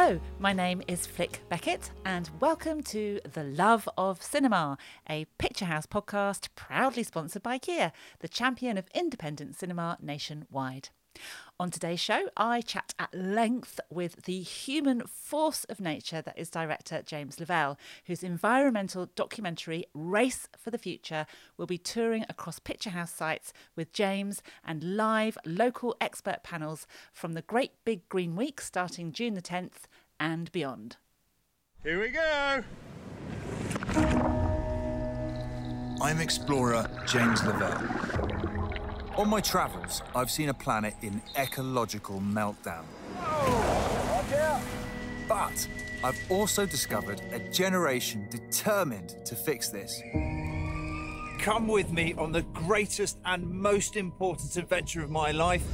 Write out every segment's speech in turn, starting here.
Hello, my name is Flick Beckett, and welcome to The Love of Cinema, a Picturehouse podcast proudly sponsored by Kia, the champion of independent cinema nationwide. On today's show, I chat at length with the human force of nature that is director James Levelle, whose environmental documentary Race for the Future will be touring across Picturehouse sites with James and live local expert panels from the Great Big Green Week starting June the 10th and beyond. Here we go! I'm explorer James Levelle. On my travels, I've seen a planet in ecological meltdown. But I've also discovered a generation determined to fix this. Come with me on the greatest and most important adventure of my life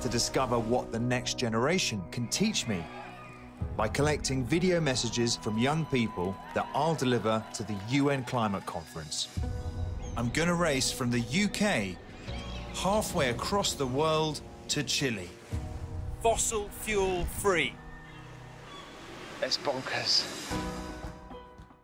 to discover what the next generation can teach me by collecting video messages from young people that I'll deliver to the UN Climate Conference. I'm gonna race from the UK halfway across the world to Chile. Fossil fuel free. It's bonkers.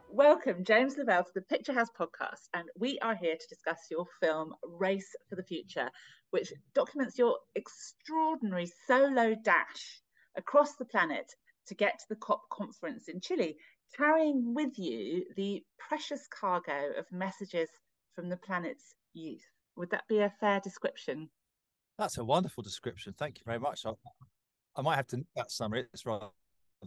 Welcome, James Levelle, to the Picturehouse podcast, and we are here to discuss your film Race for the Future, which documents your extraordinary solo dash across the planet to get to the COP conference in Chile, carrying with you the precious cargo of messages from the planet's youth. Would that be a fair description? That's a wonderful description. Thank you very much. I, I might have to that summary. It's rather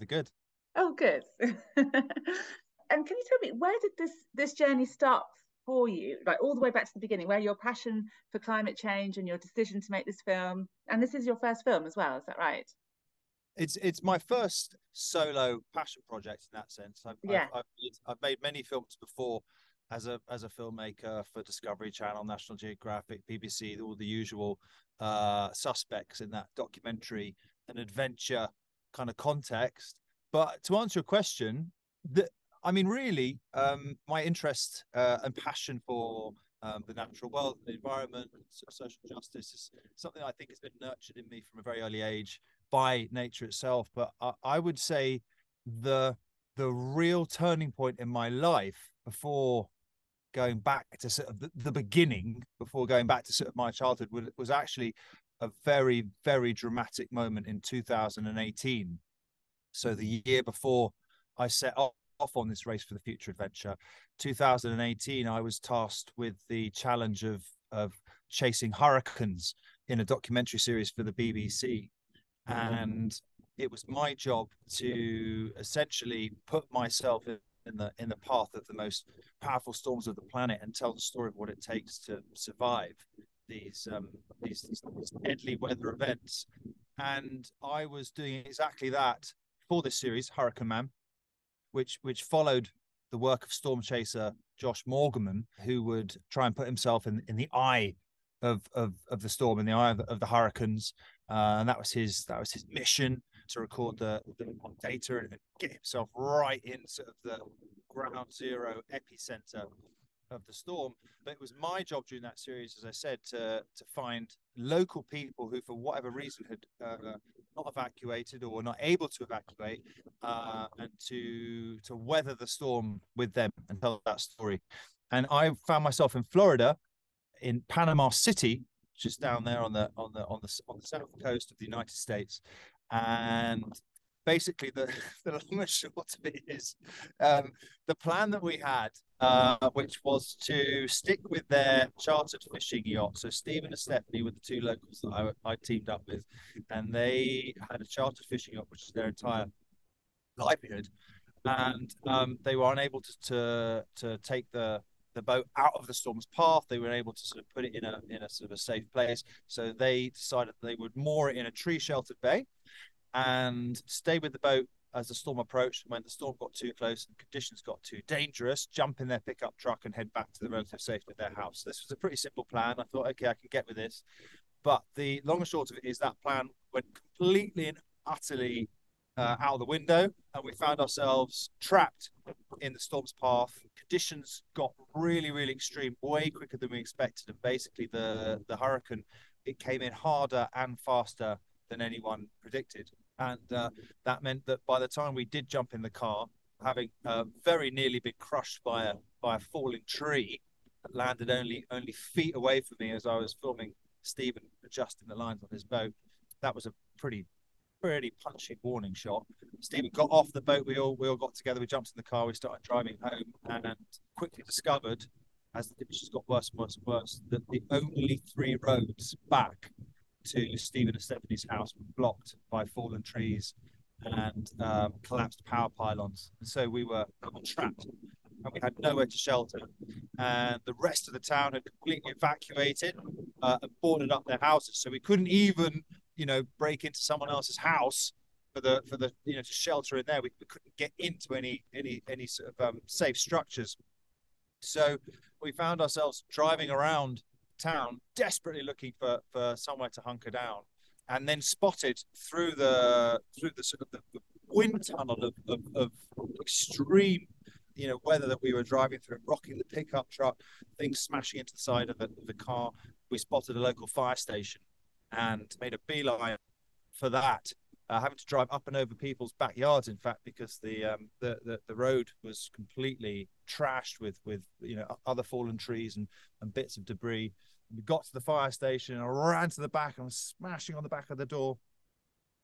good. Oh, good. and can you tell me where did this this journey start for you? Like all the way back to the beginning, where your passion for climate change and your decision to make this film, and this is your first film as well. Is that right? It's it's my first solo passion project in that sense. I've, yeah. I've, I've, I've made many films before as a as a filmmaker for Discovery Channel, National Geographic, BBC, all the usual uh, suspects in that documentary and adventure kind of context. But to answer your question, I mean, really, um, my interest uh, and passion for um, the natural world, the environment, social justice is something I think has been nurtured in me from a very early age by nature itself. But I, I would say the the real turning point in my life before going back to sort of the, the beginning before going back to sort of my childhood was, was actually a very very dramatic moment in 2018 so the year before i set off off on this race for the future adventure 2018 i was tasked with the challenge of of chasing hurricanes in a documentary series for the bbc mm-hmm. and it was my job to essentially put myself in the in the path of the most powerful storms of the planet and tell the story of what it takes to survive these um, these, these, deadly weather events. And I was doing exactly that for this series, Hurricane Man, which which followed the work of storm chaser Josh Morgerman, who would try and put himself in, in the eye of, of of the storm, in the eye of the, of the hurricanes, uh, and that was his that was his mission to record the, the data and get himself right in sort of the ground zero epicenter of the storm. But it was my job during that series, as I said, to to find local people who, for whatever reason, had uh, not evacuated or were not able to evacuate, uh, and to to weather the storm with them and tell that story. And I found myself in Florida, in Panama City, just down there on the on the on the on the south coast of the United States, and basically the, the long and short of it is um, the plan that we had uh, which was to stick with their chartered fishing yacht. So stephen and stephanie were the two locals that I, I teamed up with and they had a chartered fishing yacht which is their entire livelihood. And um, they were unable to, to to take the the boat out of the storm's path. They were able to sort of put it in a in a sort of a safe place. So they decided they would moor it in a tree sheltered bay and stay with the boat as the storm approached. When the storm got too close and conditions got too dangerous, jump in their pickup truck and head back to the relative safety of their house. This was a pretty simple plan. I thought, okay, I can get with this. But the long and short of it is that plan went completely and utterly uh, out of the window, and we found ourselves trapped in the storm's path. Conditions got really, really extreme, way quicker than we expected, and basically the the hurricane it came in harder and faster than anyone predicted. and uh, that meant that by the time we did jump in the car, having uh, very nearly been crushed by a by a falling tree that landed only only feet away from me as I was filming Stephen adjusting the lines on his boat. That was a pretty pretty punchy warning shot. Stephen got off the boat. We all we all got together. We jumped in the car. We started driving home, and quickly discovered, as the conditions got worse and worse and worse, that the only three roads back to Stephen and Stephanie's house were blocked by fallen trees and um, collapsed power pylons. And so we were trapped and we had nowhere to shelter. And the rest of the town had completely evacuated uh, and boarded up their houses. So we couldn't even, you know, break into someone else's house for the for the you know to shelter in there. We, we couldn't get into any any any sort of um, safe structures. So we found ourselves driving around town, desperately looking for for somewhere to hunker down and then spotted through the through the sort of the, wind tunnel of, of, of, extreme you know weather that we were driving through rocking the pickup truck things smashing into the side of the, of the car we spotted a local fire station and made a beeline for that uh, having to drive up and over people's backyards in fact because the, um, the, the the road was completely trashed with with you know other fallen trees and and bits of debris we got to the fire station and I ran to the back and was smashing on the back of the door,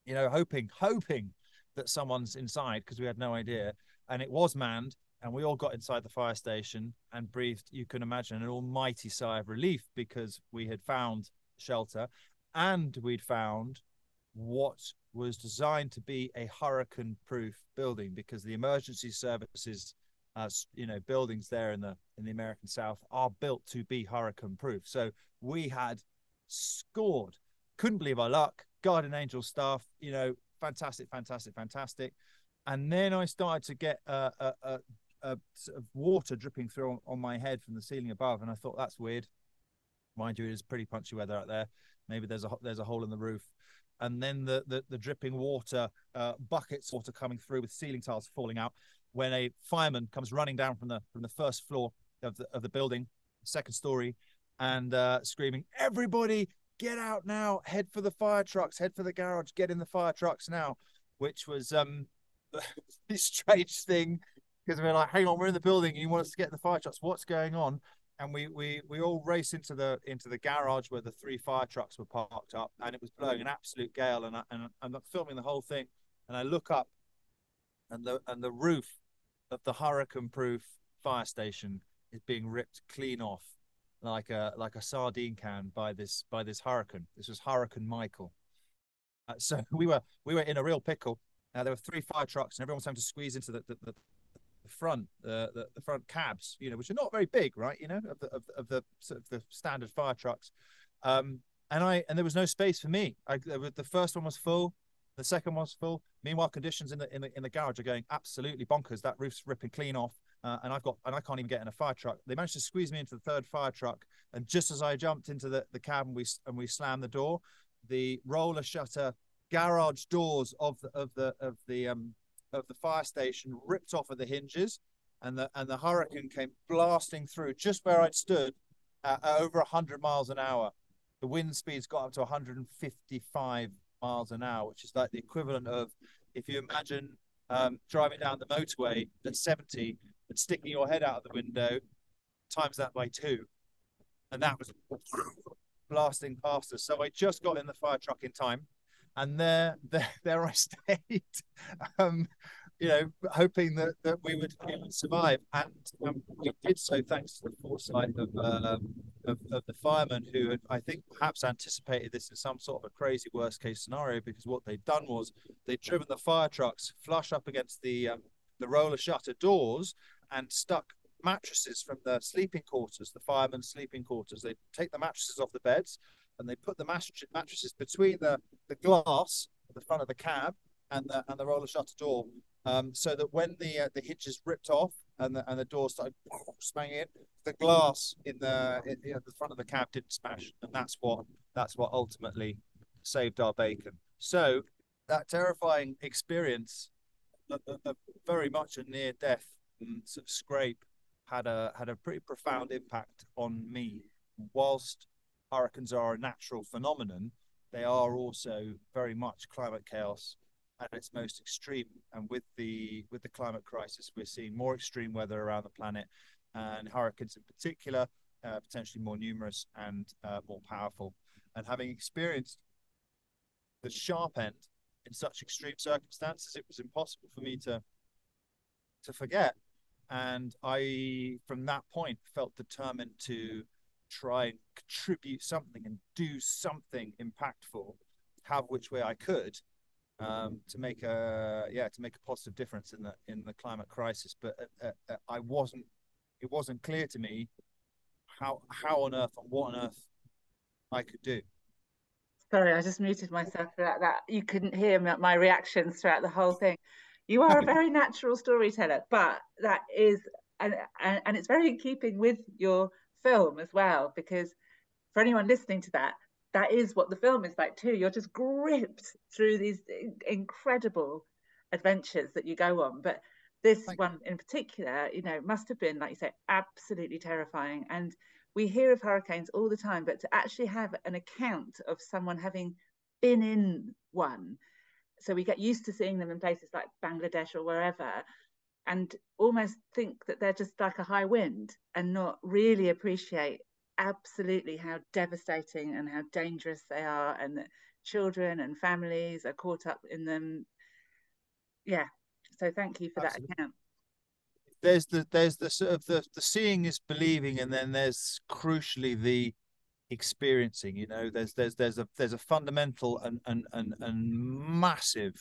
you know, hoping, hoping that someone's inside because we had no idea. And it was manned. And we all got inside the fire station and breathed, you can imagine, an almighty sigh of relief because we had found shelter and we'd found what was designed to be a hurricane proof building because the emergency services uh, as you know buildings there in the in the American South are built to be hurricane proof. So we had scored. Couldn't believe our luck. Guardian Angel stuff, you know, fantastic, fantastic, fantastic. And then I started to get a, a, a, a sort of water dripping through on, on my head from the ceiling above, and I thought that's weird. Mind you, it is pretty punchy weather out there. Maybe there's a there's a hole in the roof and then the the, the dripping water uh, buckets water coming through with ceiling tiles falling out when a fireman comes running down from the from the first floor of the of the building, second story, and uh, screaming, "Everybody, get out now! Head for the fire trucks! Head for the garage! Get in the fire trucks now!" Which was um, a strange thing because we're like, "Hang on, we're in the building, and you want us to get in the fire trucks? What's going on?" And we we we all race into the into the garage where the three fire trucks were parked up, and it was blowing an absolute gale. And I, and I'm filming the whole thing, and I look up, and the and the roof of the hurricane-proof fire station is being ripped clean off like a like a sardine can by this by this hurricane. This was Hurricane Michael. Uh, so we were we were in a real pickle. Uh, there were three fire trucks, and everyone was having to squeeze into the the, the, the front uh, the, the front cabs, you know, which are not very big, right? You know, of the of, of the sort of the standard fire trucks. Um, and I and there was no space for me. I, the first one was full. The second one was full. Meanwhile, conditions in the in the in the garage are going absolutely bonkers. That roof's ripping clean off, uh, and I've got and I can't even get in a fire truck. They managed to squeeze me into the third fire truck, and just as I jumped into the the cab and we and we slammed the door, the roller shutter garage doors of the of the of the um of the fire station ripped off of the hinges, and the and the hurricane came blasting through just where I'd stood at, at over 100 miles an hour. The wind speeds got up to 155 miles an hour, which is like the equivalent of if you imagine um, driving down the motorway at 70 and sticking your head out of the window, times that by two. And that was blasting past us. So I just got in the fire truck in time. And there, there, there I stayed. um, you know, hoping that, that we would, survive. And um, we did so thanks to the foresight of, uh, of, of, the firemen who had, I think, perhaps anticipated this in some sort of a crazy worst case scenario because what they'd done was they'd driven the fire trucks flush up against the, um, the roller shutter doors and stuck mattresses from the sleeping quarters, the firemen's sleeping quarters. They'd take the mattresses off the beds and they put the mattresses between the, the glass at the front of the cab and the, and the roller shutter door um, so that when the uh, the hinges ripped off and the and the door started smashing in, the glass in the in, you know, the front of the cab didn't smash, and that's what that's what ultimately saved our bacon. So that terrifying experience, a, a, a very much a near death sort of scrape, had a had a pretty profound impact on me. Whilst hurricanes are a natural phenomenon, they are also very much climate chaos at its most extreme. And with the with the climate crisis, we're seeing more extreme weather around the planet, and hurricanes in particular, uh, potentially more numerous and uh, more powerful. And having experienced the sharp end in such extreme circumstances, it was impossible for me to to forget. And I, from that point, felt determined to try and contribute something and do something impactful, have which way I could, um, to make a yeah to make a positive difference in the in the climate crisis. But uh, uh, I wasn't. It wasn't clear to me how how on earth and what on earth I could do. Sorry, I just muted myself for that. That you couldn't hear my reactions throughout the whole thing. You are a very natural storyteller, but that is and, and and it's very in keeping with your film as well because for anyone listening to that that is what the film is like too. You're just gripped through these incredible adventures that you go on. But this Thank one in particular you know must have been like you say absolutely terrifying. And we hear of hurricanes all the time but to actually have an account of someone having been in one so we get used to seeing them in places like bangladesh or wherever and almost think that they're just like a high wind and not really appreciate absolutely how devastating and how dangerous they are and that children and families are caught up in them yeah so thank you for absolutely. that account there's the there's the sort of the, the seeing is believing and then there's crucially the experiencing you know there's there's there's a there's a fundamental and and and, and massive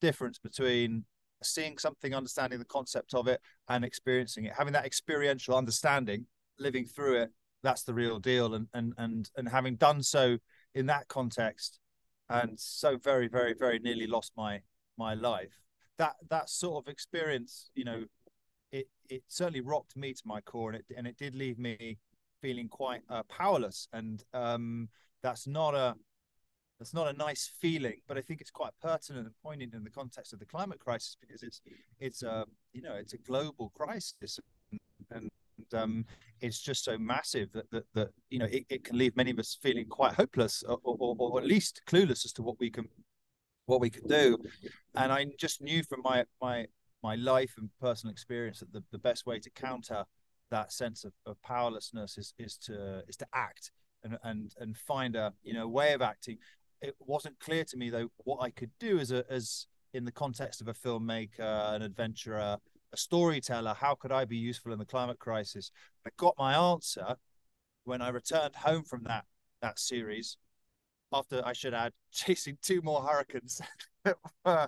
difference between seeing something, understanding the concept of it, and experiencing it. Having that experiential understanding, living through it, that's the real deal. And and and and having done so in that context, and so very, very, very nearly lost my my life. That that sort of experience, you know, it it certainly rocked me to my core, and it and it did leave me feeling quite uh, powerless. And um, that's not a that's not a nice feeling, but I think it's quite pertinent and poignant in the context of the climate crisis because it's it's a you know it's a global crisis and, and um, it's just so massive that that, that you know it, it can leave many of us feeling quite hopeless or, or, or at least clueless as to what we can what we can do. And I just knew from my my my life and personal experience that the, the best way to counter that sense of, of powerlessness is is to is to act and and and find a you know way of acting it wasn't clear to me though what I could do as a as in the context of a filmmaker, an adventurer, a storyteller. How could I be useful in the climate crisis? I got my answer when I returned home from that that series. After I should add, chasing two more hurricanes, uh,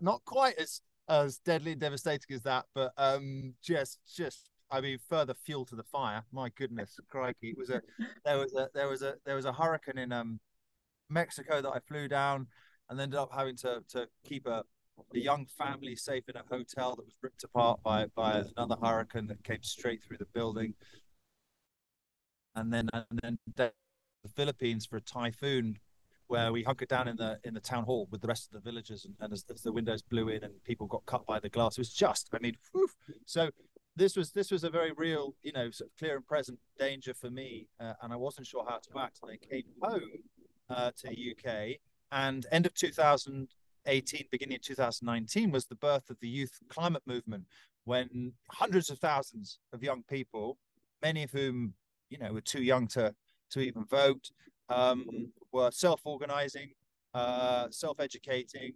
not quite as as deadly and devastating as that, but um, just just I mean, further fuel to the fire. My goodness, crikey! It was a there was a there was a there was a hurricane in um Mexico that I flew down and ended up having to to keep a, a young family safe in a hotel that was ripped apart by by another hurricane that came straight through the building. And then and then the Philippines for a typhoon where we hunkered down in the in the town hall with the rest of the villagers and, and as, as, the windows blew in and people got cut by the glass it was just i mean whew. so this was this was a very real you know sort of clear and present danger for me uh, and i wasn't sure how to act and i came home uh, to the UK. And end of 2018, beginning of 2019, was the birth of the youth climate movement, when hundreds of thousands of young people, many of whom you know were too young to to even vote, um, were self-organizing, uh, self-educating,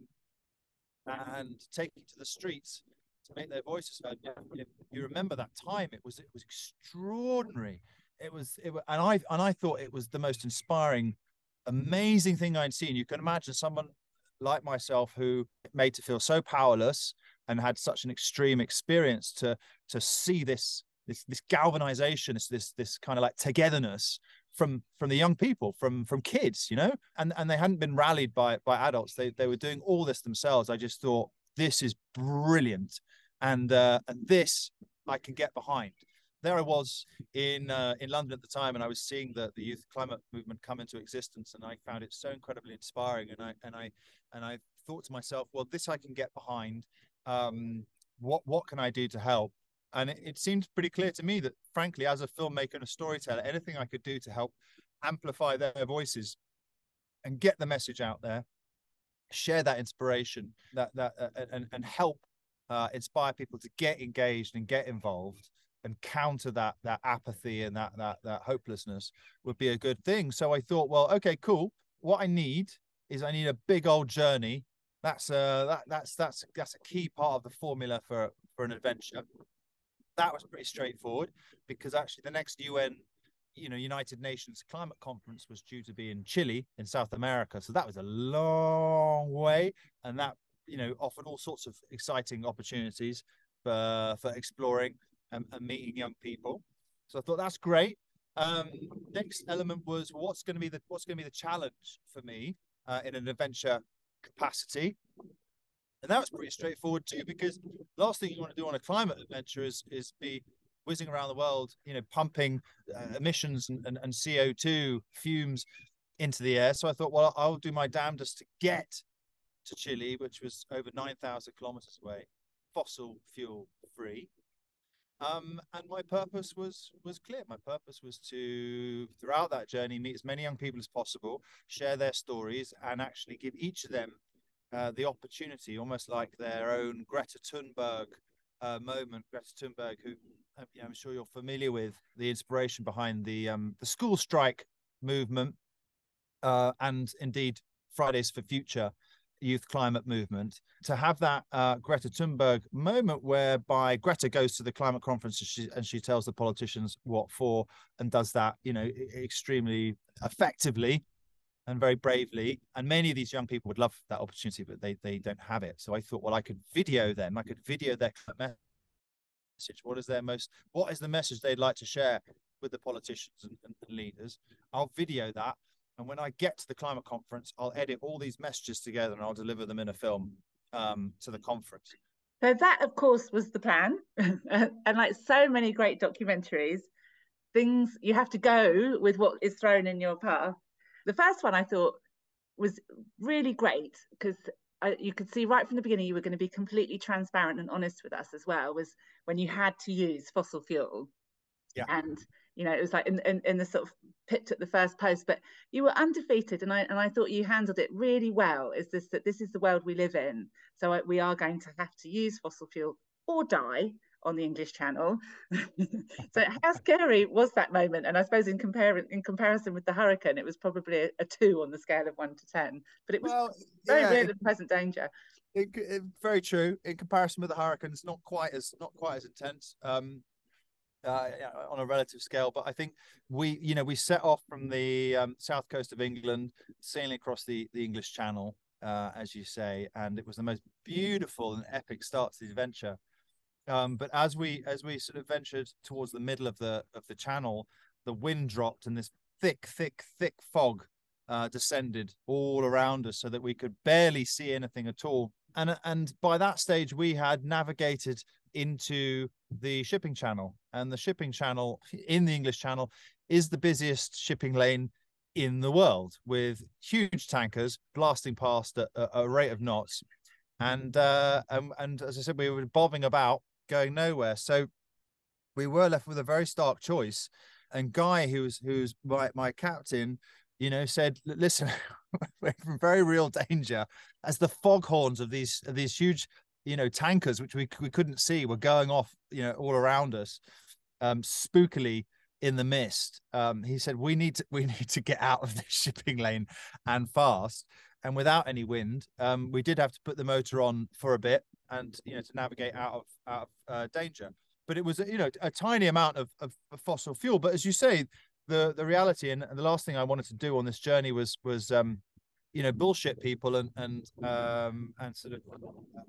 and taking to the streets to make their voices heard. You remember that time, it was it was extraordinary. It was it and I and I thought it was the most inspiring amazing thing I'd seen. You can imagine someone like myself who made to feel so powerless and had such an extreme experience to to see this this this galvanization, this this this kind of like togetherness from from the young people, from from kids, you know, and and they hadn't been rallied by by adults. They they were doing all this themselves. I just thought this is brilliant, and uh, and this I can get behind there I was in uh, in London at the time, and I was seeing the the youth climate movement come into existence, and I found it so incredibly inspiring. And I and I and I thought to myself, well, this I can get behind. Um, what what can I do to help? And it, it seemed pretty clear to me that, frankly, as a filmmaker and a storyteller, anything I could do to help amplify their voices and get the message out there share that inspiration, that that uh, and and help uh, inspire people to get engaged and get involved and counter that that apathy and that that that hopelessness would be a good thing. So I thought, well, okay, cool. What I need is I need a big old journey. That's uh that that's that's that's a key part of the formula for for an adventure. That was pretty straightforward because actually the next UN you know United Nations climate conference was due to be in Chile in South America so that was a long way and that you know offered all sorts of exciting opportunities for for exploring and, and meeting young people so I thought that's great um next element was what's going to be the what's going to be the challenge for me uh, in an adventure capacity and that was pretty straightforward too because last thing you want to do on a climate adventure is is be whizzing around the world, you know, pumping uh, emissions and, and, and, CO2 fumes into the air. So I thought, well, I'll do my damnedest to get to Chile, which was over 9,000 kilometers away, fossil fuel free. Um, and my purpose was was clear. My purpose was to, throughout that journey, meet as many young people as possible, share their stories, and actually give each of them uh, the opportunity, almost like their own Greta Thunberg uh, moment. Greta Thunberg, who uh, I'm sure you're familiar with the inspiration behind the um, the school strike movement, uh, and indeed Fridays for Future youth climate movement to have that uh, Greta Thunberg moment whereby Greta goes to the climate conference and she, and she tells the politicians what for and does that you know extremely effectively and very bravely and many of these young people would love that opportunity but they they don't have it so I thought well I could video them I could video their message? What is their most? What is the message they'd like to share with the politicians and, and, leaders? I'll video that, and when I get to the climate conference, I'll edit all these messages together and I'll deliver them in a film um, to the conference. So that, of course, was the plan, and like so many great documentaries, things you have to go with what is thrown in your path. The first one I thought was really great because you could see right from the beginning you were going to be completely transparent and honest with us as well was when you had to use fossil fuel yeah and you know it was like in, in, in the sort of picked at the first post but you were undefeated and i and i thought you handled it really well is this that this is the world we live in so we are going to have to use fossil fuel or die on the English Channel. so how scary was that moment? And I suppose in compare in comparison with the hurricane, it was probably a, a two on the scale of one to ten. But it was well, very yeah, real and present danger. It, it, very true. In comparison with the hurricane, it's not quite as not quite as intense. Um, uh, on a relative scale, but I think we, you know, we set off from the um, south coast of England, sailing across the the English Channel, uh, as you say, and it was the most beautiful and epic start to the adventure. Um, but as we as we sort of ventured towards the middle of the of the channel, the wind dropped and this thick, thick, thick fog uh, descended all around us, so that we could barely see anything at all. And and by that stage, we had navigated into the shipping channel, and the shipping channel in the English Channel is the busiest shipping lane in the world, with huge tankers blasting past at a, rate of knots. And, uh, and and as I said, we were bobbing about going nowhere. So we were left with a very stark choice. And Guy, who's who's my, my captain, you know, said, "Listen, we're in very real danger as the foghorns of these of these huge, you know, tankers, which we we couldn't see, were going off, you know, all around us, um, spookily." in the mist um, he said we need to we need to get out of this shipping lane and fast and without any wind um, we did have to put the motor on for a bit and you know to navigate out of out of uh, danger. But it was you know a tiny amount of, of, fossil fuel. But as you say, the the reality and, and the last thing I wanted to do on this journey was was um, you know bullshit people and and um, and sort of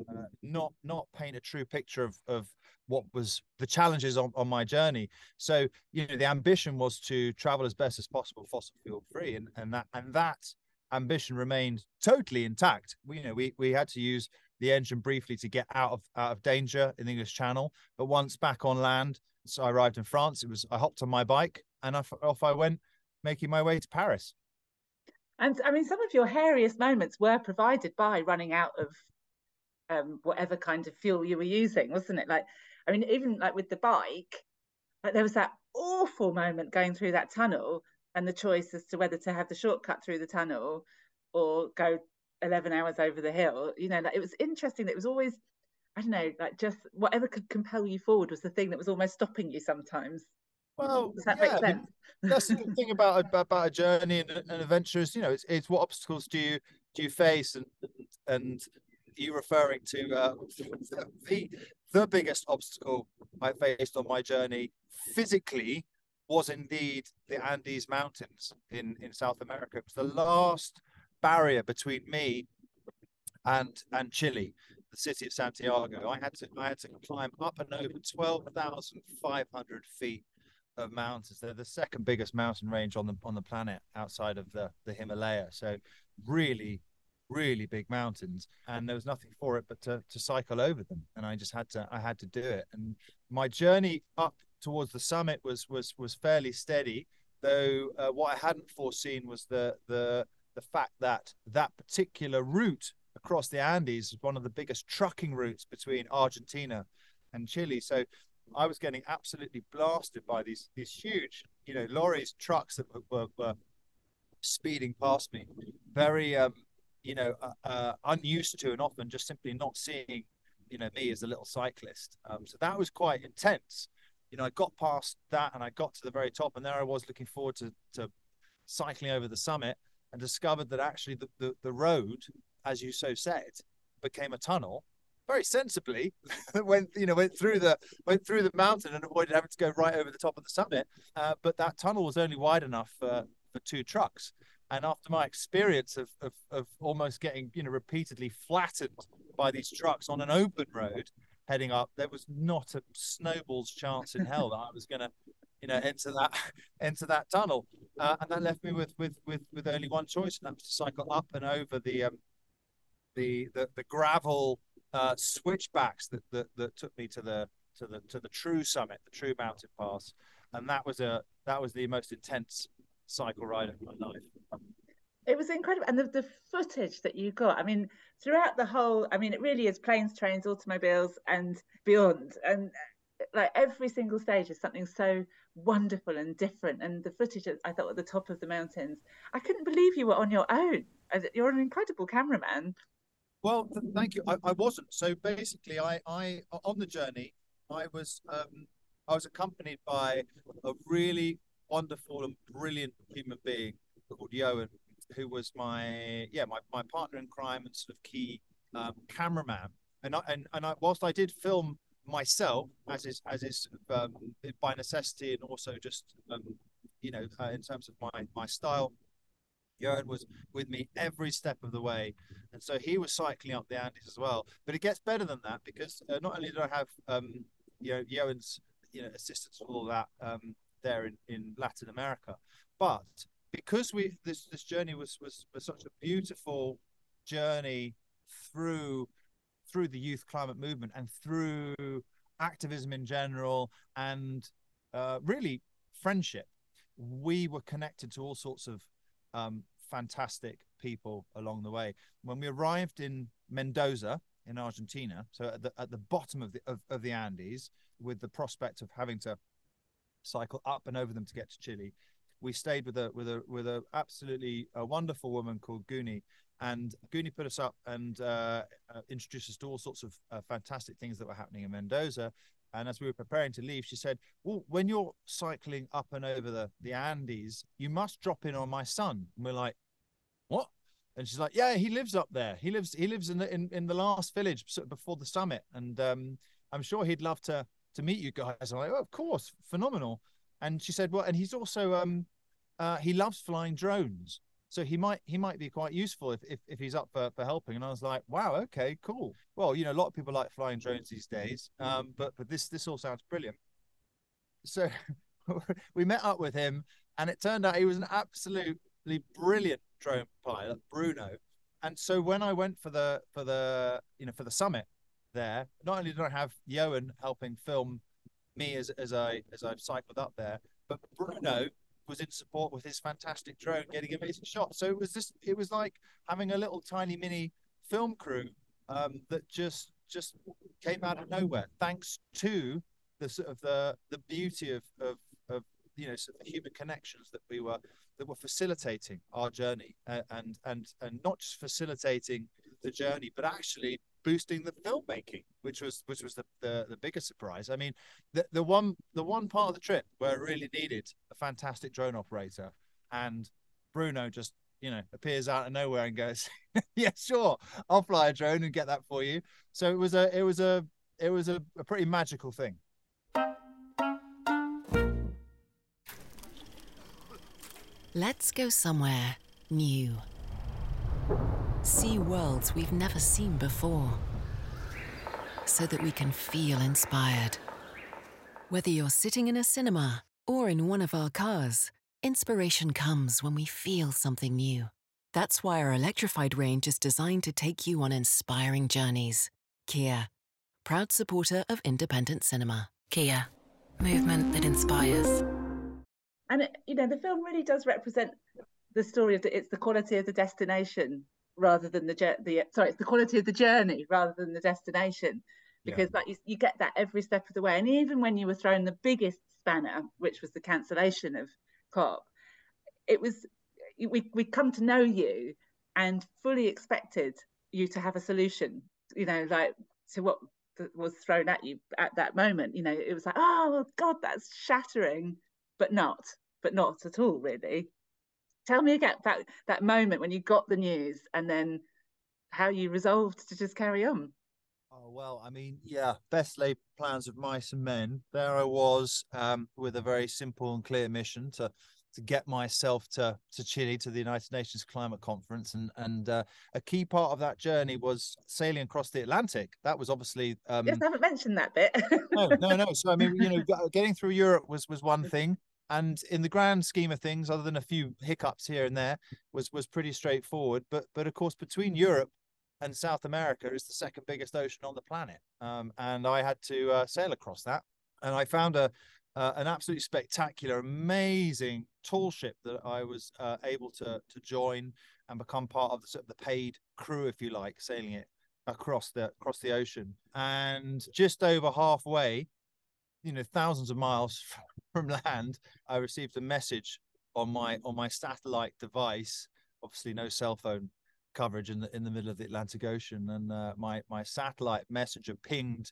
uh, not not paint a true picture of of what was the challenges on, on my journey so you know the ambition was to travel as best as possible fossil fuel free and and that and that ambition remained totally intact we you know we we had to use the engine briefly to get out of out of danger in the English Channel. But once back on land, so I arrived in France. It was I hopped on my bike and off, off I went, making my way to Paris. And I mean, some of your hairiest moments were provided by running out of um, whatever kind of fuel you were using, wasn't it? Like, I mean, even like with the bike, like there was that awful moment going through that tunnel and the choice as to whether to have the shortcut through the tunnel or go 11 hours over the hill. You know, like it was interesting. It was always, I don't know, like just whatever could compel you forward was the thing that was almost stopping you sometimes. Well, Does that yeah, make sense? that's the good thing about a- about a journey and an adventure is, you know, it's it's what obstacles do you do you face, and and you referring to uh, the the biggest obstacle I faced on my journey physically was indeed the Andes Mountains in in South America. It was the last barrier between me and and Chile, the city of Santiago. I had to I had to climb up and over twelve thousand five hundred feet of mountains. They're the second biggest mountain range on the on the planet outside of the the Himalaya. So really, really big mountains, and there was nothing for it but to to cycle over them. And I just had to I had to do it. And my journey up towards the summit was was was fairly steady. Though uh, what I hadn't foreseen was the the the fact that that particular route across the Andes is one of the biggest trucking routes between Argentina and Chile. So I was getting absolutely blasted by these these huge, you know, lorries, trucks that were, were, speeding past me, very, um, you know, uh, uh, unused to and often just simply not seeing, you know, me as a little cyclist. Um, so that was quite intense. You know, I got past that and I got to the very top, and there I was looking forward to to cycling over the summit and discovered that actually the, the, the road, as you so said, became a tunnel very sensibly went you know went through the went through the mountain and avoided having to go right over the top of the summit. Uh, but that tunnel was only wide enough for two trucks. And after my experience of, of of almost getting you know repeatedly flattened by these trucks on an open road heading up there was not a snowball's chance in hell that i was going to you know enter that enter that tunnel. Uh, and that left me with with with with only one choice and that was to cycle up and over the um the the, the gravel uh, switchbacks that, that that took me to the to the to the true summit, the true mountain pass, and that was a that was the most intense cycle ride of my life. It was incredible, and the, the footage that you got. I mean, throughout the whole. I mean, it really is planes, trains, automobiles, and beyond. And uh, like every single stage is something so wonderful and different. And the footage, I thought, at the top of the mountains, I couldn't believe you were on your own. You're an incredible cameraman. Well, th- thank you. I, I wasn't. So basically, I, I on the journey, I was um, I was accompanied by a really wonderful and brilliant human being called Johan, who was my yeah my, my partner in crime and sort of key um, cameraman. And I, and and I, whilst I did film myself as is as is um, by necessity and also just um, you know uh, in terms of my my style Johan was with me every step of the way, and so he was cycling up the Andes as well. But it gets better than that because uh, not only did I have um, you know Johan's you know assistance with all that um, there in, in Latin America, but because we this this journey was was, was such a beautiful journey through through the youth climate movement and through activism in general and uh, really friendship we were connected to all sorts of um, fantastic people along the way. When we arrived in Mendoza in Argentina, so at the at the bottom of the of, of the Andes, with the prospect of having to cycle up and over them to get to Chile, we stayed with a with a with a absolutely a wonderful woman called Guni, and Guni put us up and uh, uh, introduced us to all sorts of uh, fantastic things that were happening in Mendoza. And as we were preparing to leave, she said, "Well, when you're cycling up and over the the Andes, you must drop in on my son." And we're like, "What?" And she's like, "Yeah, he lives up there. He lives he lives in the in, in the last village before the summit, and um, I'm sure he'd love to to meet you guys." I'm like, "Oh, of course, phenomenal." And she said, "Well, and he's also um, uh, he loves flying drones." So he might he might be quite useful if, if, if he's up for, for helping. And I was like, wow, okay, cool. Well, you know, a lot of people like flying drones these days, um, but but this this all sounds brilliant. So we met up with him, and it turned out he was an absolutely brilliant drone pilot, Bruno. And so when I went for the for the you know for the summit there, not only did I have Johan helping film me as as I as I cycled up there, but Bruno was in support with his fantastic drone getting amazing shots. So it was just it was like having a little tiny mini film crew um, that just just came out of nowhere thanks to the sort of the the beauty of of, of you know sort of the human connections that we were that were facilitating our journey uh, and and and not just facilitating the journey, but actually boosting the filmmaking, which was which was the, the, the biggest surprise. I mean, the the one the one part of the trip where it really needed a fantastic drone operator, and Bruno just you know appears out of nowhere and goes, "Yeah, sure, I'll fly a drone and get that for you." So it was a it was a it was a, a pretty magical thing. Let's go somewhere new. See worlds we've never seen before. So that we can feel inspired. Whether you're sitting in a cinema or in one of our cars, inspiration comes when we feel something new. That's why our electrified range is designed to take you on inspiring journeys. Kia, proud supporter of independent cinema. Kia, movement that inspires. And you know, the film really does represent the story of the, it's the quality of the destination rather than the the sorry, it's the quality of the journey rather than the destination, because yeah. like you, you get that every step of the way. And even when you were thrown the biggest spanner, which was the cancellation of COP, it was we we come to know you and fully expected you to have a solution. You know, like to what was thrown at you at that moment. You know, it was like, oh God, that's shattering, but not, but not at all, really. Tell me again that that moment when you got the news and then how you resolved to just carry on. Oh well, I mean, yeah, best laid plans of mice and men. There I was um, with a very simple and clear mission to to get myself to to Chile to the United Nations Climate Conference, and and uh, a key part of that journey was sailing across the Atlantic. That was obviously. Um, yes, I haven't mentioned that bit. no, no, no. So I mean, you know, getting through Europe was was one thing, and in the grand scheme of things, other than a few hiccups here and there, was was pretty straightforward. But but of course, between Europe and South America is the second biggest ocean on the planet, um, and I had to uh, sail across that, and I found a uh, an absolutely spectacular, amazing tall ship that I was uh, able to to join and become part of the, sort of the paid crew, if you like, sailing it across the across the ocean. And just over halfway, you know, thousands of miles from land, I received a message on my on my satellite device. Obviously, no cell phone coverage in the in the middle of the Atlantic Ocean, and uh, my my satellite messenger pinged,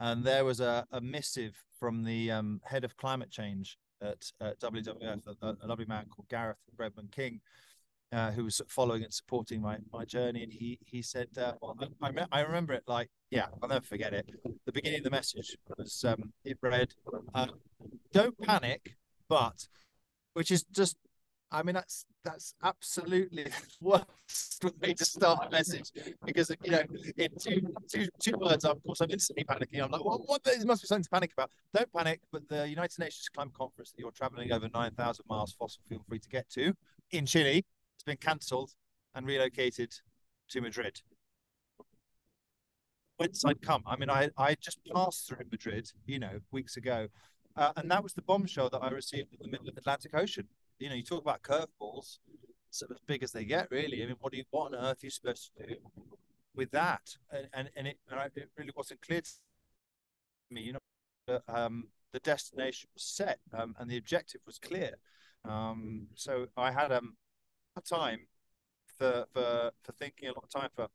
and there was a, a missive from the um, head of climate change at, at WWF, a, a, lovely man called Gareth Redmond-King, uh, who was following and supporting my my journey, and he he said, uh, well, I, I remember it like yeah, I'll never forget it. The beginning of the message was um, it read, uh, "Don't panic," but which is just I mean, that's that's absolutely the worst way to start a message because you know, in two two two words, of course, I'm instantly panicking. I'm like, well, what? There must be something to panic about. Don't panic. But the United Nations Climate Conference that you're traveling over nine thousand miles fossil fuel free to get to in Chile been cancelled and relocated to Madrid. Whence I'd come. I mean, I I just passed through Madrid, you know, weeks ago, uh, and that was the bombshell that I received in the middle of the Atlantic Ocean you know, you talk about curveballs, as big as they get, really. I mean, what do you, what on earth are you supposed to do with that? And and, and it, and it really wasn't clear to me, you know, that, um, the destination was set um, and the objective was clear. Um, so I had um, a time for for for thinking, a lot of time for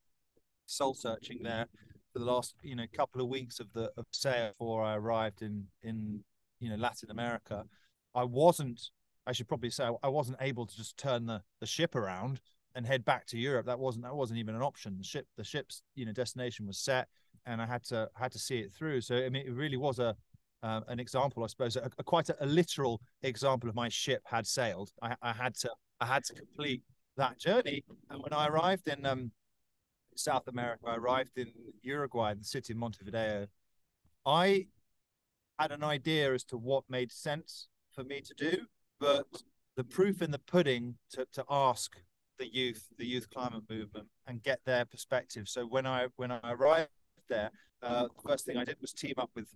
soul searching there for the last you know couple of weeks of the of sail before I arrived in in you know Latin America. I wasn't I should probably say I wasn't able to just turn the, the ship around and head back to Europe. That wasn't that wasn't even an option. The ship the ship's you know destination was set, and I had to had to see it through. So I mean, it really was a uh, an example, I suppose, a, a quite a, a, literal example of my ship had sailed. I, I, had to I had to complete that journey. And when I arrived in um, South America, I arrived in Uruguay, in the city of Montevideo. I had an idea as to what made sense for me to do but the proof in the pudding to, to ask the youth, the youth climate movement, and get their perspective. So when I when I arrived there, uh, the first thing I did was team up with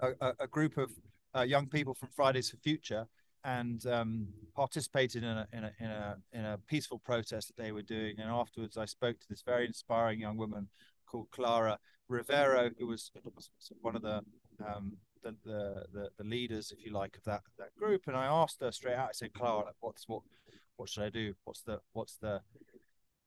a, a, a group of uh, young people from Fridays for Future and um, participated in a, in a in a in a peaceful protest that they were doing. And afterwards, I spoke to this very inspiring young woman called Clara Rivero, who was one of the um, the, the, the the leaders, if you like, of that that group, and I asked her straight out. I said, "Clara, what's what what should I do? What's the what's the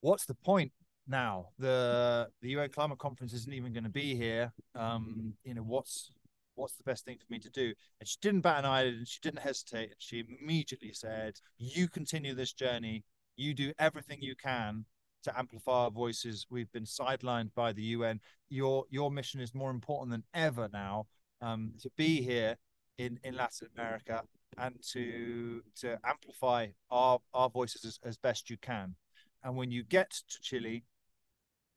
what's the point now? The the UN climate conference isn't even going to be here. Um, you know, what's what's the best thing for me to do? And she didn't bat an eyelid and she didn't hesitate. And she immediately said, You continue this journey. You do everything you can to amplify our voices. We've been sidelined by the UN. Your your mission is more important than ever now um, to be here in, in Latin America and to to amplify our, our voices as, as best you can. And when you get to Chile,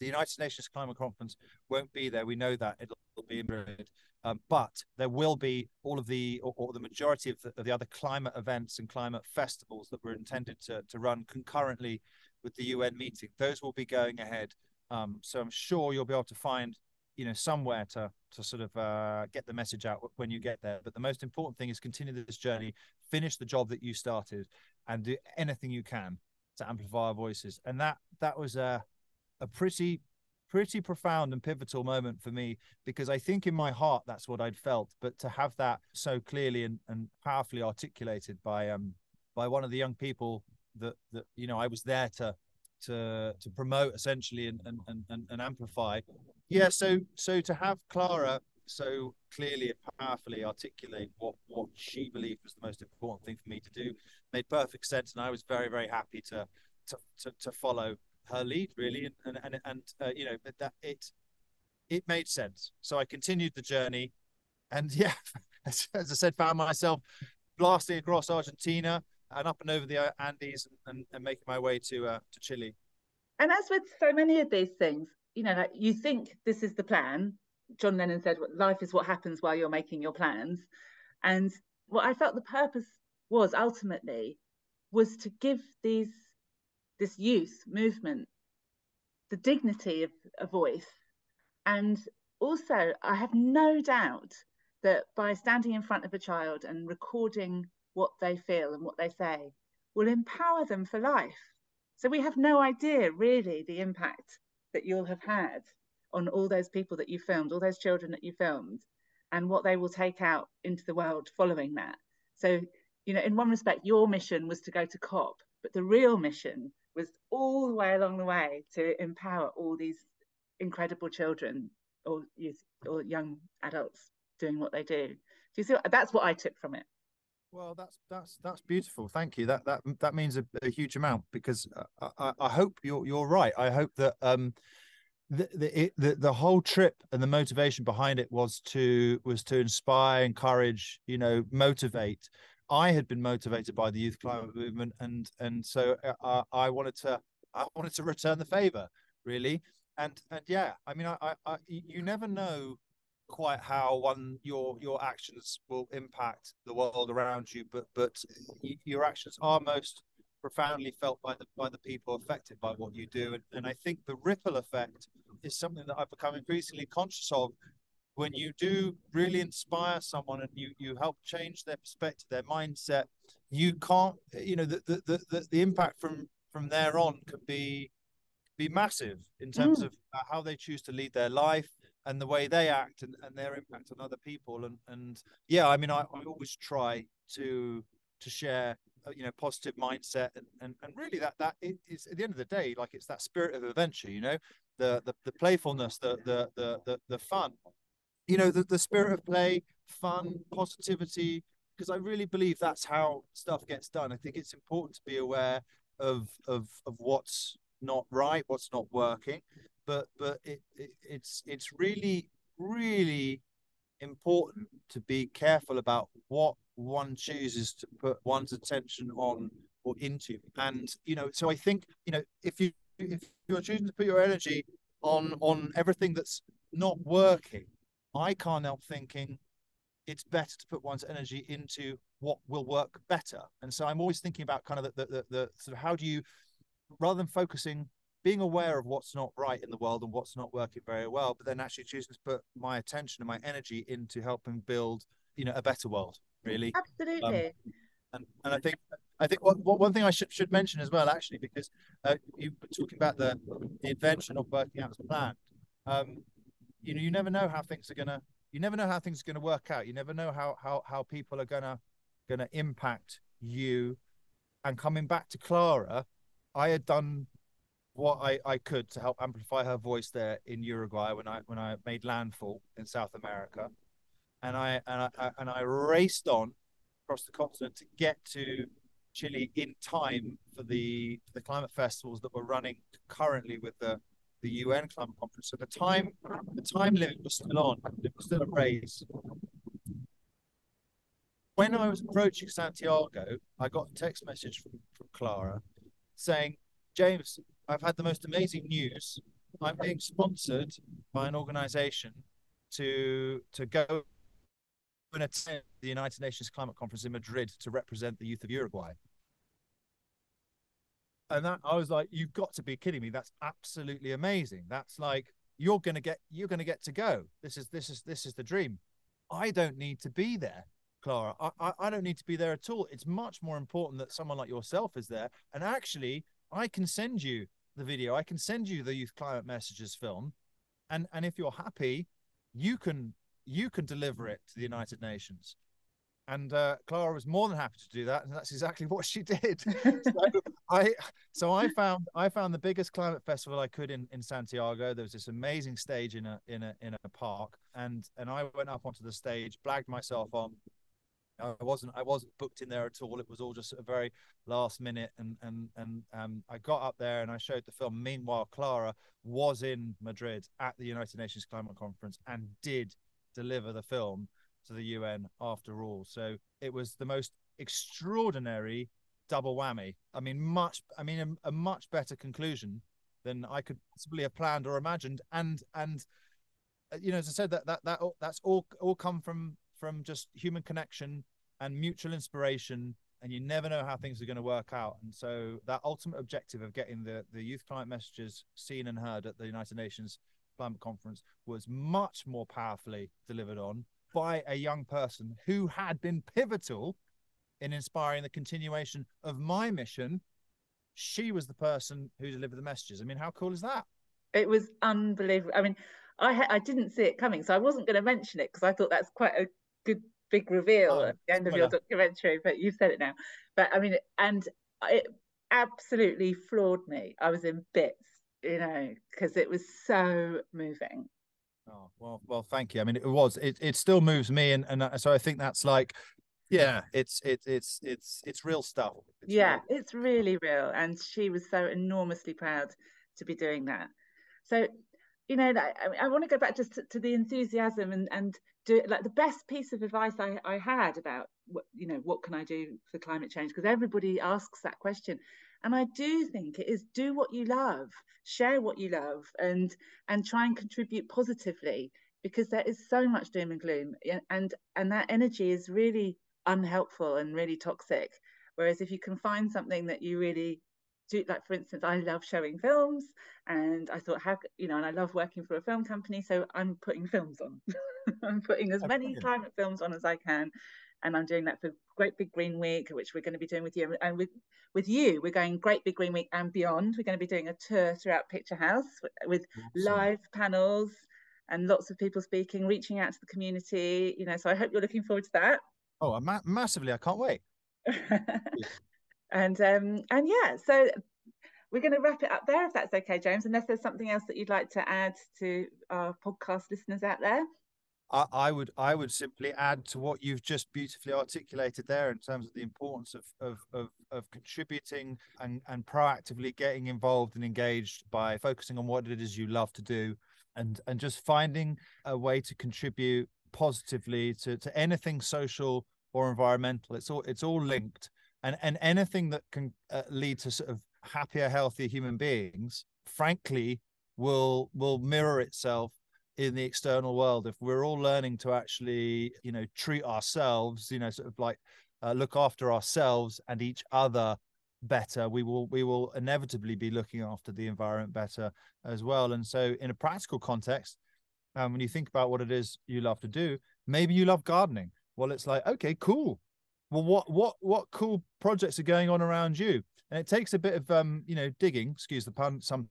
the United Nations Climate Conference won't be there. We know that it'll, be in Madrid. Um, but there will be all of the or, or the majority of the, of the, other climate events and climate festivals that were intended to, to run concurrently with the UN meeting. Those will be going ahead. Um, so I'm sure you'll be able to find, you know, somewhere to to sort of uh, get the message out when you get there. But the most important thing is continue this journey, finish the job that you started, and do anything you can to amplify our voices. And that that was a a pretty pretty profound and pivotal moment for me because I think in my heart that's what I'd felt. But to have that so clearly and, and powerfully articulated by um by one of the young people that that you know I was there to to to promote essentially and and, and, and amplify. Yeah, so so to have Clara so clearly and powerfully articulate what what she believed was the most important thing for me to do made perfect sense and I was very very happy to to to, to follow her lead really, and and and, and uh, you know that it it made sense. So I continued the journey, and yeah, as, as I said, found myself blasting across Argentina and up and over the uh, Andes and, and, and making my way to uh, to Chile. And as with so many of these things, you know, like you think this is the plan. John Lennon said, "Life is what happens while you're making your plans," and what I felt the purpose was ultimately was to give these this youth movement the dignity of a voice. And also, I have no doubt that by standing in front of a child and recording what they feel and what they say will empower them for life. So we have no idea really the impact that you'll have had on all those people that you filmed, all those children that you filmed, and what they will take out into the world following that. So, you know, in one respect, your mission was to go to COP, but the real mission was all the way along the way to empower all these incredible children or youth or young adults doing what they do. Do you see? What, that's what I took from it. Well, that's that's that's beautiful. Thank you. That that that means a, a huge amount because I, I, I, hope you're you're right. I hope that um the the, it, the the whole trip and the motivation behind it was to was to inspire, encourage, you know, motivate I had been motivated by the youth climate movement, and and so uh, I wanted to I wanted to return the favor, really. And and yeah, I mean, I, I, I you never know quite how one your your actions will impact the world around you, but but your actions are most profoundly felt by the by the people affected by what you do, and, and I think the ripple effect is something that I've become increasingly conscious of when you do really inspire someone and you you help change their perspective their mindset you can't you know the the the, the impact from from there on can be be massive in terms mm. of how they choose to lead their life and the way they act and, and their impact on other people and and yeah i mean i, I always try to to share uh, you know positive mindset and, and and really that that is at the end of the day like it's that spirit of adventure you know the the, the playfulness the, the the the the fun you know the, the spirit of play fun positivity because i really believe that's how stuff gets done. I think it's important to be aware of of of what's not right what's not working but but it, it it's it's really really important to be careful about what one chooses to put one's attention on or into. And you know so i think you know if you if you're choosing to put your energy on on everything that's not working I can't help thinking it's better to put one's energy into what will work better. And so I'm always thinking about kind of the, the, the, the sort of how do you, rather than focusing, being aware of what's not right in the world and what's not working very well, but then actually choosing to put my attention and my energy into helping build, you know, a better world. Really, absolutely. Um, and and I think I think what, what, one thing I should should mention as well, actually, because uh, you were talking about the the invention of working out as planned. Um, you know you never know how things are gonna you never know how things are to work out. You never know how how how people are gonna gonna impact you. And coming back to Clara, I had done what I, I could to help amplify her voice there in Uruguay when I when I made landfall in South America, and I and I and I raced on across the continent to get to Chile in time for the the climate festivals that were running currently with the the UN climate conference. So the time the time limit was still on. It was still a race. When I was approaching Santiago, I got a text message from, from Clara saying, James, I've had the most amazing news. I'm being sponsored by an organization to to go and attend the United Nations Climate Conference in Madrid to represent the youth of Uruguay. And that I was like, you've got to be kidding me. That's absolutely amazing. That's like you're gonna get you're gonna get to go. This is this is this is the dream. I don't need to be there, Clara. I, I, I don't need to be there at all. It's much more important that someone like yourself is there. And actually, I can send you the video. I can send you the Youth Climate Messages film. And and if you're happy, you can you can deliver it to the United Nations. And uh, Clara was more than happy to do that, and that's exactly what she did. so I so I found I found the biggest climate festival I could in, in Santiago. There was this amazing stage in a in a in a park, and and I went up onto the stage, blagged myself on. I wasn't I wasn't booked in there at all. It was all just a very last minute, and and and um, I got up there and I showed the film. Meanwhile, Clara was in Madrid at the United Nations Climate Conference and did deliver the film to the UN after all. So it was the most extraordinary double whammy. I mean, much. I mean, a, a, much better conclusion than I could possibly have planned or imagined. And and uh, you know, as I said, that that that that's all all come from from just human connection and mutual inspiration. And you never know how things are going to work out. And so that ultimate objective of getting the the youth climate messages seen and heard at the United Nations climate conference was much more powerfully delivered on by a young person who had been pivotal in inspiring the continuation of my mission. She was the person who delivered the messages. I mean, how cool is that? It was unbelievable. I mean, I ha- I didn't see it coming, so I wasn't going to mention it because I thought that's quite a good big reveal oh, at the end of your documentary. But you've said it now. But I mean, and it absolutely floored me. I was in bits you know, because it was so moving. Oh well, well, thank you. I mean, it was. It it still moves me, and and uh, so I think that's like, yeah, it's it's it's it's it's real stuff. It's yeah, real. it's really real, and she was so enormously proud to be doing that. So, you know, I, I want to go back just to, to the enthusiasm and and do like the best piece of advice I I had about what you know what can I do for climate change because everybody asks that question and i do think it is do what you love share what you love and and try and contribute positively because there is so much doom and gloom and and that energy is really unhelpful and really toxic. Whereas if you can find something that you really do like for instance i love showing films and i thought how you know and i love working for a film company so i'm putting films on. I'm putting as many climate films on as i can and I'm doing that for Great Big Green Week, which we're going to be doing with you. And with with you, we're going Great Big Green Week and beyond. We're going to be doing a tour throughout Picturehouse with, awesome. live panels and lots of people speaking, reaching out to the community. You know, so I hope you're looking forward to that. Oh, ma- massively! I can't wait. and um and yeah, so we're going to wrap it up there if that's okay, James. Unless there's something else that you'd like to add to our podcast listeners out there. I, I, would I would simply add to what you've just beautifully articulated there in terms of the importance of of of, of contributing and, and proactively getting involved and engaged by focusing on what it is you love to do and and just finding a way to contribute positively to, to anything social or environmental. It's all it's all linked. And and anything that can uh, lead to sort of happier healthier human beings frankly will will mirror itself in the external world if we're all learning to actually you know treat ourselves you know sort of like uh, look after ourselves and each other better we will we will inevitably be looking after the environment better as well. And so in a practical context um, when you think about what it is you love to do maybe you love gardening. Well it's like okay cool. Well what what what cool projects are going on around you? And it takes a bit of um you know digging excuse the pun sometimes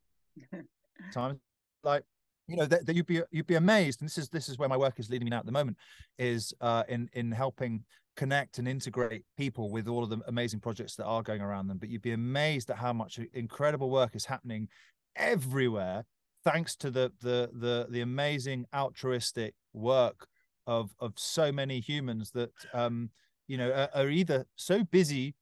like you know that, that you'd be you'd be amazed and this is this is where my work is leading me now at the moment is uh in in helping connect and integrate people with all of the amazing projects that are going around them. But you'd be amazed at how much incredible work is happening everywhere thanks to the the the the amazing altruistic work of of so many humans that um you know are, are either so busy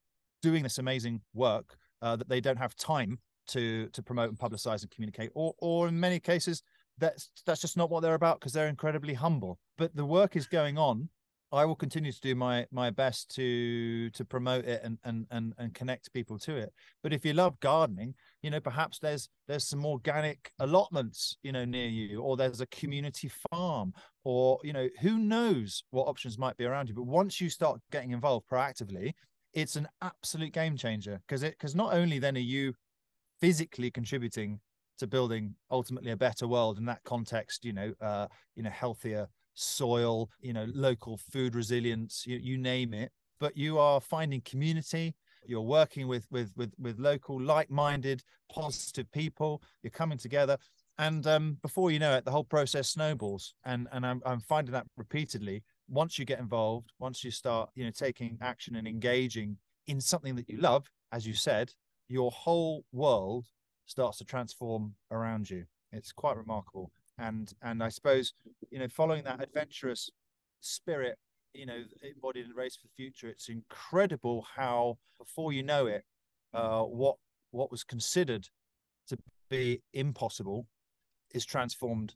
doing this amazing work uh, that they don't have time to to promote and publicize and communicate or or in many cases that's that's just not what they're about because they're incredibly humble. But the work is going on. I will continue to do my my best to to promote it and and and, and connect people to it. But if you love gardening you know perhaps there's there's some organic allotments you know near you or there's a community farm or you know who knows what options might be around you. But once you start getting involved proactively it's an absolute game changer because it because not only then are you physically contributing to building ultimately a better world in that context you know uh you know healthier soil you know local food resilience you, you name it. But you are finding community. You're working with with with with local like-minded positive people. You're coming together. And um, before you know it the whole process snowballs. And and I'm, I'm finding that repeatedly. Once you get involved once you start you know taking action and engaging in something that you love as you said your whole world starts to transform around you. It's quite remarkable. And and I suppose, you know, following that adventurous spirit, you know, embodied in the Race for the Future, it's incredible how before you know it, uh, what what was considered to be impossible is transformed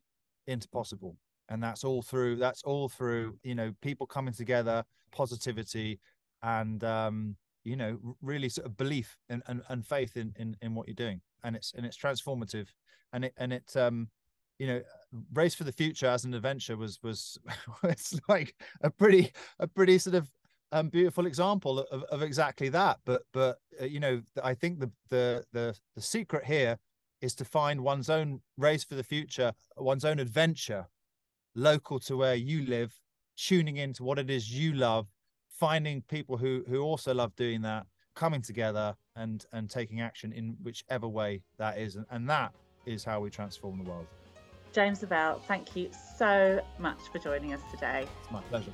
into possible and that's all through that's all through you know people coming together positivity and um you know really sort of belief and, and, and faith in, in in what you're doing and it's and it's transformative. And it and it um you know race for the future as an adventure was was it's like a pretty a pretty sort of um, beautiful example of, of exactly that. But but uh, you know i think the, the the the secret here is to find one's own race for the future one's own adventure local to where you live tuning into what it is you love finding people who who also love doing that coming together and and taking action in whichever way that is. And, and that is how we transform the world. James Levelle thank you so much for joining us today. It's my pleasure